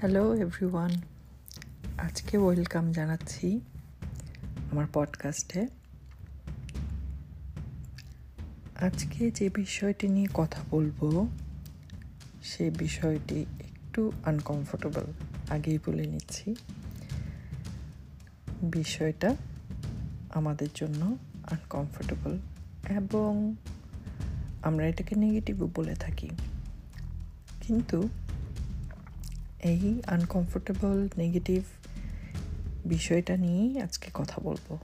Hello everyone আজকে welcome জানাচ্ছি আমার পডকাস্টে আজকে যে বিষয়টি নিয়ে কথা বলব, সে বিষয়টি একটু আনকমফোর্টেবল আগেই বলে নিচ্ছি। বিষয়টা আমাদের জন্য আনকমফোর্টেবল এবং আমরা এটাকে নেগেটিভও বলে থাকি। কিন্তু এই আনকমফোর্টেবল নেগেটিভ বিষয়টা নিয়েই আজকে কথা বলব।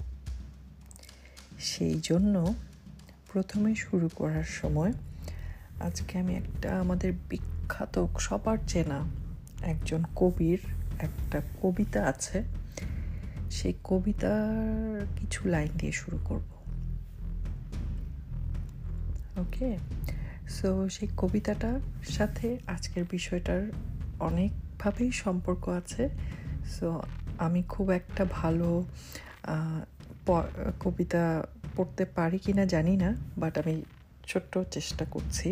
সেই জন্য প্রথমে শুরু করার সময় আজকে আমি একটা আমাদের বিখ্যাত সবার চেনা একজন কবির একটা কবিতা আছে। সেই কবিতার কিছু লাইন দিয়ে শুরু করব। ওকে সো সেই কবিতাটার সাথে আজকের বিষয়টার অনেকভাবেই সম্পর্ক আছে। সো আমি খুব একটা ভালো কবিতা পড়তে পারি কি না জানি না বাট আমি ছোট্ট চেষ্টা করছি।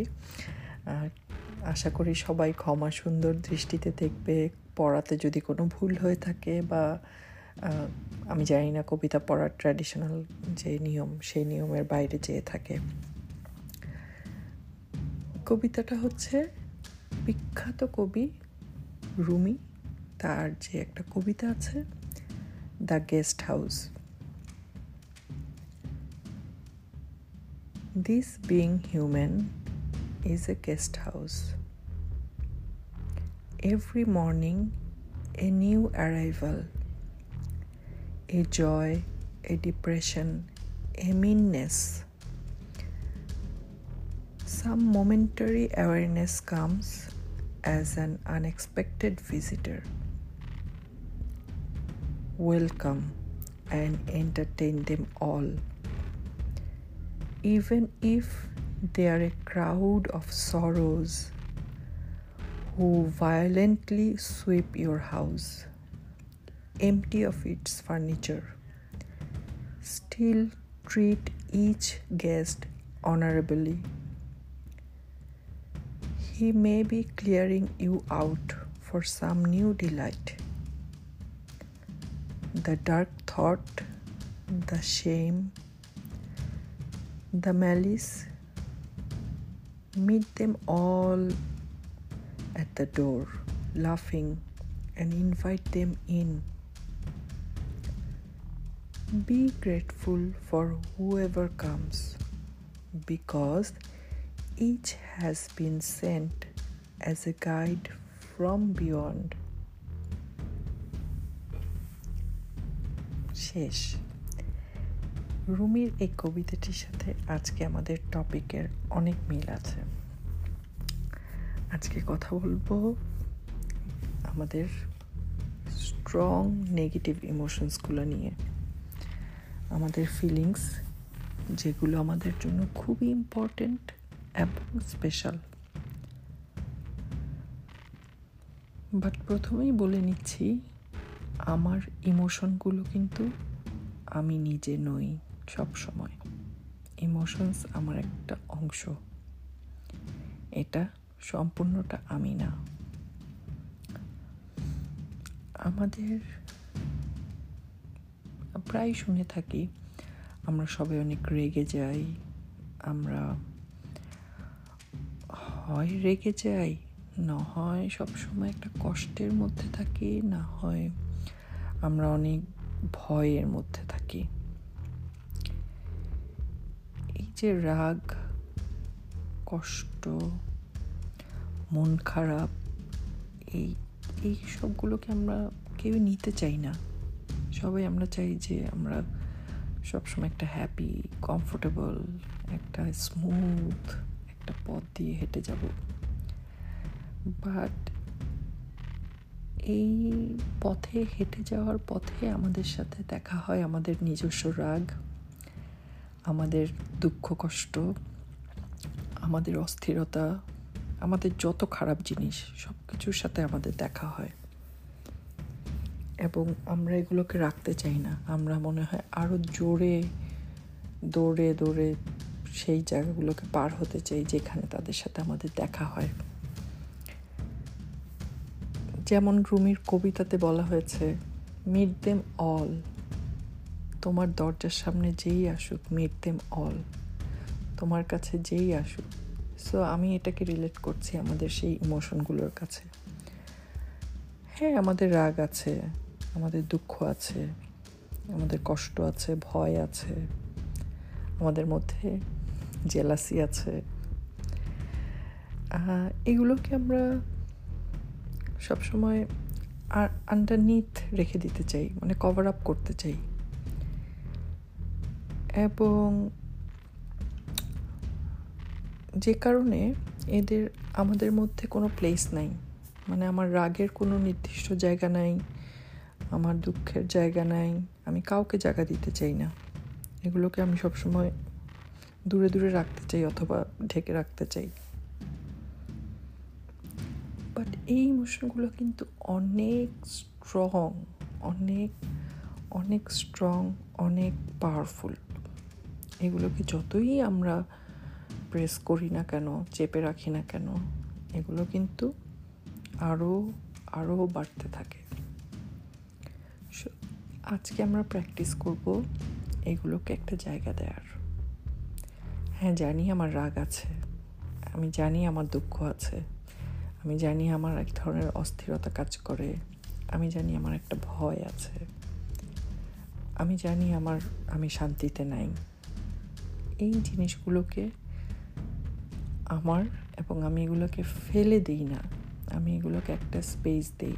আশা করি সবাই ক্ষমা সুন্দর দৃষ্টিতে দেখবে, পড়াতে যদি কোনো ভুল হয়ে থাকে বা আমি জানি না কবিতা পড়ার ট্র্যাডিশনাল যে নিয়ম, সেই নিয়মের বাইরে যেয়ে থাকে। কবিতাটা হচ্ছে বিখ্যাত কবি রুমি তার যে একটা কবিতা আছে the guest house this being human is a guest house every morning a new arrival, a joy, a depression, a meanness. Some momentary awareness comes as an unexpected visitor. Welcome and entertain them all. Even if they are a crowd of sorrows who violently sweep your house, empty of its furniture, still treat each guest honorably he may be clearing you out for some new delight. The dark thought, the shame, the malice, meet them all at the door, laughing, and invite them in. Be grateful for whoever comes because each has been sent as a guide from beyond. শেষ। রুমির এই কবিতাটির সাথে আজকে আমাদের টপিকের অনেক মিল আছে। আজকে কথা বলব আমাদের স্ট্রং নেগেটিভ ইমোশনসগুলো নিয়ে। আমাদের ফিলিংস যেগুলো আমাদের জন্য খুবই ইম্পর্টেন্ট এবং স্পেশাল বাট প্রথমেই বলে নিচ্ছি, আমার ইমোশনগুলো কিন্তু আমি নিজে নই সব সময় ইমোশনস আমার একটা অংশ। এটা সম্পূর্ণটা আমি না। আমাদের প্রায় শুনে থাকি, আমরা সবাই অনেক রেগে যাই, আমরা হয় রেগে যাই না হয় সবসময় একটা কষ্টের মধ্যে থাকি, না হয় আমরা অনেক ভয়ের মধ্যে থাকি। এই যে রাগ, কষ্ট, মন খারাপ, এই এই সবগুলোকে আমরা কেউ নিতে চাই না। সবাই আমরা চাই যে আমরা সবসময় একটা হ্যাপি কমফোর্টেবল একটা স্মুথ একটা পথ দিয়ে হেঁটে যাব। বাট এই পথে হেঁটে যাওয়ার পথে আমাদের সাথে দেখা হয় আমাদের নিজস্ব রাগ, আমাদের দুঃখ কষ্ট, আমাদের অস্থিরতা, আমাদের যত খারাপ জিনিস সব কিছুর সাথে আমাদের দেখা হয়। এবং আমরা এগুলোকে রাখতে চাই না। আমরা মনে হয় আরও জোরে দৌড়ে দৌড়ে সেই জায়গাগুলোকে পার হতে চাই যেখানে তাদের সাথে আমাদের দেখা হয়। যেমন রুমির কবিতাতে বলা হয়েছে মিট দেম অল তোমার দরজার সামনে যেই আসুক মিট দেম অল তোমার কাছে যেই আসুক। সো আমি এটাকে রিলেট করছি আমাদের সেই ইমোশনগুলোর কাছে। হ্যাঁ আমাদের রাগ আছে, আমাদের দুঃখ আছে, আমাদের কষ্ট আছে, ভয় আছে, আমাদের মধ্যে জেলাসি আছে। এগুলোকে আমরা সবসময় আন্ডারনিথ রেখে দিতে চাই মানে কভার আপ করতে চাই। এবং যে কারণে এদের, আমাদের মধ্যে কোনো প্লেস নাই। মানে আমার রাগের কোনো নির্দিষ্ট জায়গা নাই, আমার দুঃখের জায়গা নাই, আমি কাউকে জায়গা দিতে চাই না। এগুলোকে আমি সবসময় দূরে দূরে রাখতে চাই অথবা ঢেকে রাখতে চাই। বাট এই ইমোশনগুলো কিন্তু অনেক স্ট্রং অনেক অনেক স্ট্রং অনেক পাওয়ারফুল এগুলোকে যতই আমরা প্রেস করি না কেন, চেপে রাখি না কেন, এগুলো কিন্তু আরও আরও বাড়তে থাকে। আজকে আমরা প্র্যাকটিস করব এগুলোকে একটা জায়গা দেওয়ার হ্যাঁ জানি আমার রাগ আছে। আমি জানি আমার দুঃখ আছে। আমি জানি আমার এক ধরনের অস্থিরতা কাজ করে। আমি জানি আমার একটা ভয় আছে। আমি জানি আমার, আমি শান্তিতে নাই। এই জিনিসগুলোকে আমার এবং আমি এগুলোকে ফেলে দিই না। আমি এগুলোকে একটা স্পেস দিই।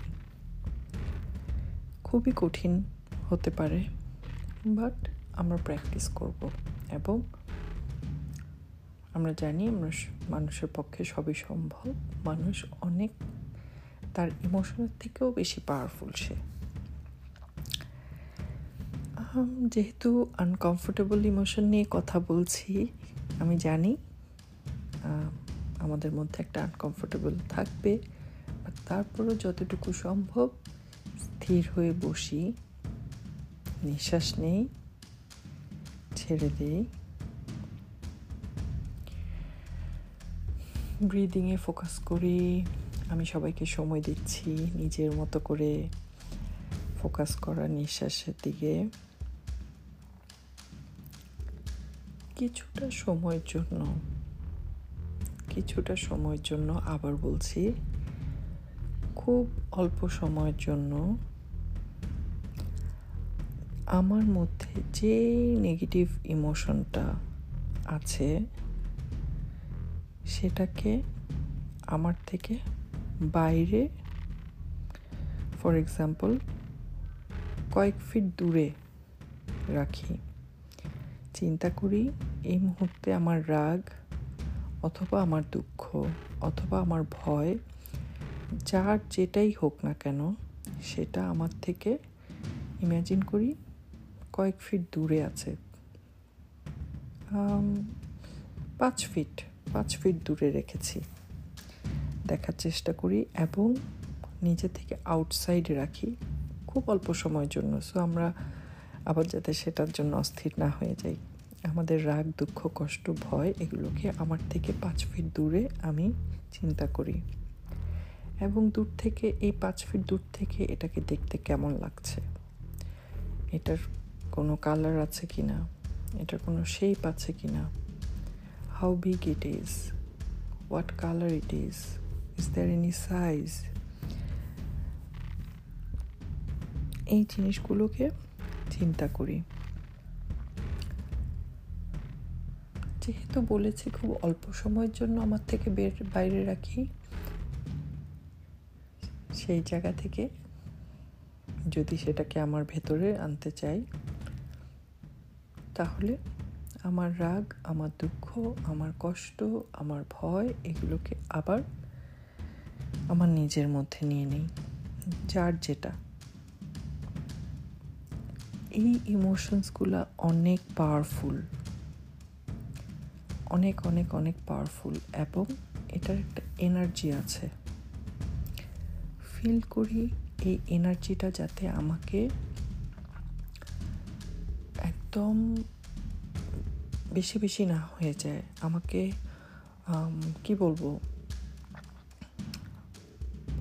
খুবই কঠিন হতে পারে বাট আমরা প্র্যাকটিস করব এবং আমরা জানি আমরা মানুষের পক্ষে সবই সম্ভব। মানুষ অনেক, তার ইমোশনের থেকেও বেশি পাওয়ারফুল সে। যেহেতু আনকমফোর্টেবল ইমোশন নিয়ে কথা বলছি, আমি জানি আমাদের মধ্যে একটা আনকমফোর্টেবল থাকবে তারপরও যতটুকু সম্ভব স্থির হয়ে বসি, নিঃশ্বাস নেই, ছেড়ে দেই। ব্রিদিংয়ে ফোকাস করি, আমি সবাইকে সময় দিচ্ছি নিজের মতো করে ফোকাস করা নিঃশ্বাসের দিকে। কিছুটা সময়ের জন্য, কিছুটা সময়ের জন্য আবার বলছি, খুব অল্প সময়ের জন্য আমার মধ্যে যে নেগেটিভ ইমোশনটা আছে সেটাকে আমার থেকে বাইরে ফর এক্সাম্পল কয়েক ফিট দূরে রাখি। চিন্তা করি এই মুহূর্তে আমার রাগ অথবা আমার দুঃখ অথবা আমার ভয়, যার যেটাই হোক না কেন, সেটা আমার থেকে ইম্যাজিন করি কয়েক ফিট দূরে আছে। পাঁচ ফিট পাঁচ ফিট দূরে রেখেছি। দেখার চেষ্টা করি এবং নিজে থেকে আউটসাইডে রাখি। খুব অল্প সময়ের জন্য। সো আমরা আবার যাতে সেটার জন্য অস্থির না হয়ে যাই। আমাদের রাগ, দুঃখ, কষ্ট, ভয় এগুলোকে আমার থেকে পাঁচ ফিট দূরে আমি চিন্তা করি। এবং দূর থেকে, এই পাঁচ ফিট দূর থেকে এটাকে দেখতে কেমন লাগছে? এটার কোনো কালার আছে কি না এটার কোনো শেপ আছে কি না how big it is what colour it is is there any size এই জিনিসগুলোকে চিন্তা করি। যেহেতু বলেছি খুব অল্প সময়ের জন্য আমার থেকে বের বাইরে রাখি, সেই জায়গা থেকে যদি সেটাকে আমার ভেতরে আনতে চাই, তাহলে আমার রাগ, আমার দুঃখ, আমার কষ্ট, আমার ভয়, এগুলোকে আবার আমার নিজের মধ্যে নিয়ে নেই। যার যেটা। এই ইমোশনসগুলো অনেক পাওয়ারফুল। অনেক অনেক অনেক পাওয়ারফুল এবং এটার একটা এনার্জি আছে। ফিল করি এই এনার্জিটা যাতে আমাকে একদম বেশি বেশি না হয়ে যায়। আমাকে কি বলব?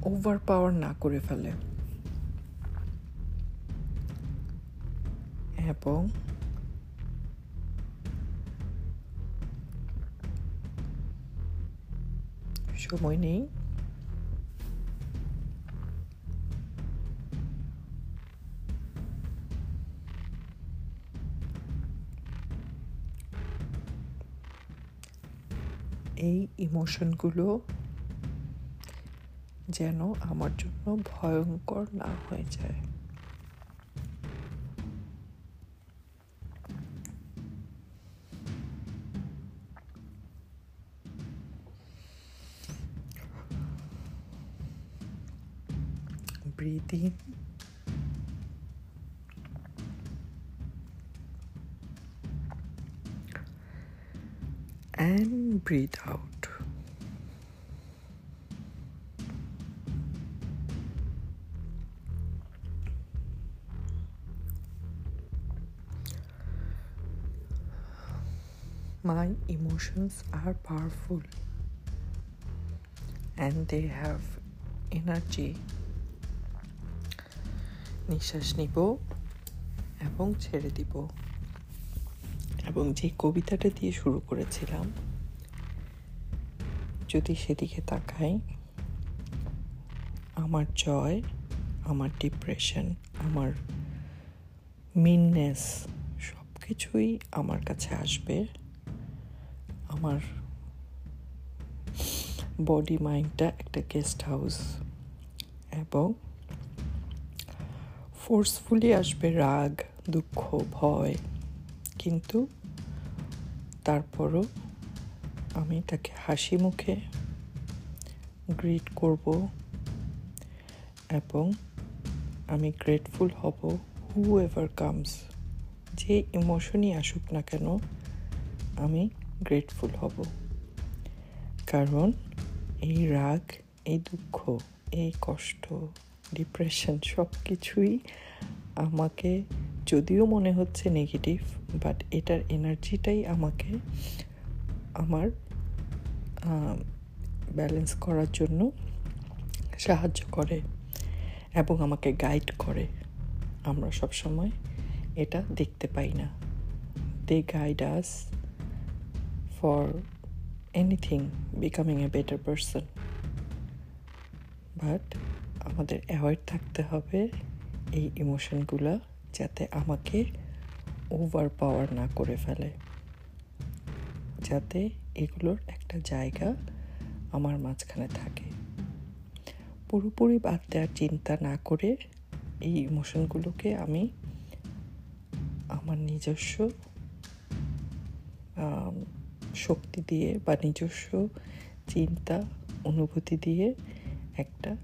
ওভার পাওয়ার না করে ফেলে। এবং সময় নেই। ইমোশনগুলো যেন আমার জন্য ভয়ঙ্কর না হয়ে যায় breathe in and breathe out. My emotions are powerful. And they have energy. নিঃশ্বাস নিব এবং ছেড়ে দিব। এবং যে কবিতাটা দিয়ে শুরু করেছিলাম, যদি সেদিকে তাকাই, আমার জয়, আমার ডিপ্রেশন আমার মিননেস সব কিছুই আমার কাছে আসবে। আমার বডি মাইন্ডটা একটা গেস্ট হাউস এবং ফোর্সফুলি আসবে রাগ, দুঃখ, ভয়। কিন্তু তারপরও আমি তাকে হাসি মুখে গ্রিট করব এবং আমি গ্রেটফুল হব হু এভার কামস যে ইমোশনই আসুক না কেন, আমি গ্রেটফুল হব। কারণ এই রাগ, এই দুঃখ, এই কষ্ট ডিপ্রেশন সব কিছুই আমাকে, যদিও মনে হচ্ছে নেগেটিভ বাট এটার এনার্জিটাই আমাকে, আমার ব্যালেন্স করার জন্য সাহায্য করে এবং আমাকে গাইড করে। আমরা সব সময় এটা দেখতে পাই না। They guide us for anything becoming a better person but আমাদের অ্যাভয়েড থাকতে হবে এই ইমোশনগুলো যাতে আমাকে ওভার পাওয়ার না করে ফেলে। যাতে এগুলোর একটা জায়গা আমার মাঝখানে থাকে। পুরোপুরি বাদ দেওয়ার চিন্তা না করে এই ইমোশনগুলোকে আমি আমার নিজস্ব শক্তি দিয়ে বা নিজস্ব চিন্তা, অনুভূতি দিয়ে একটা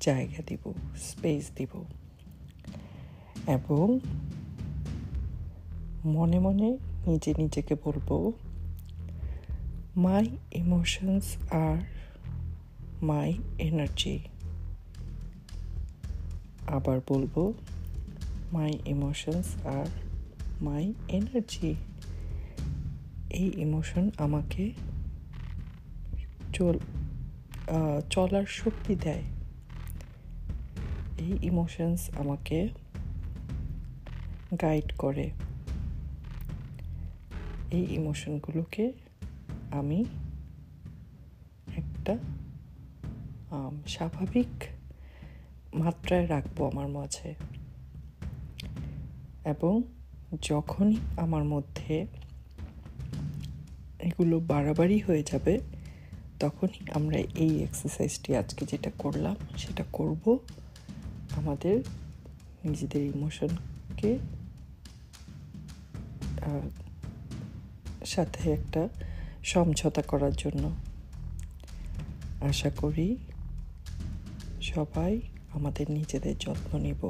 জায়গা দিব স্পেস দিব। এবং মনে মনে নিজে নিজেকে বলব মাই ইমোশনস আর মাই এনার্জি আবার বলব মাই ইমোশনস আর মাই এনার্জি এই ইমোশন আমাকে চল চলার শক্তি দেয়। এই ইমোশনস আমাকে গাইড করে। এই ইমোশনগুলোকে আমি একটা স্বাভাবিক মাত্রায় রাখব আমার মাঝে। এবং যখনই আমার মধ্যে এগুলো বাড়াবাড়ি হয়ে যাবে, তখনই আমরা এই এক্সারসাইজটি আজকে যেটা করলাম, সেটা করব আমাদের নিজেদের ইমোশনকে সাথে একটা সমঝোতা করার জন্য। আশা করি সবাই আমাদের নিজেদের যত্ন নিব,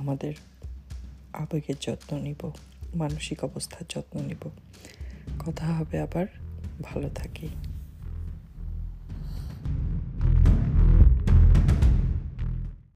আমাদের আবেগের যত্ন নিব, মানসিক অবস্থার যত্ন নিব। কথা হবে আবার। ভালো থাকি।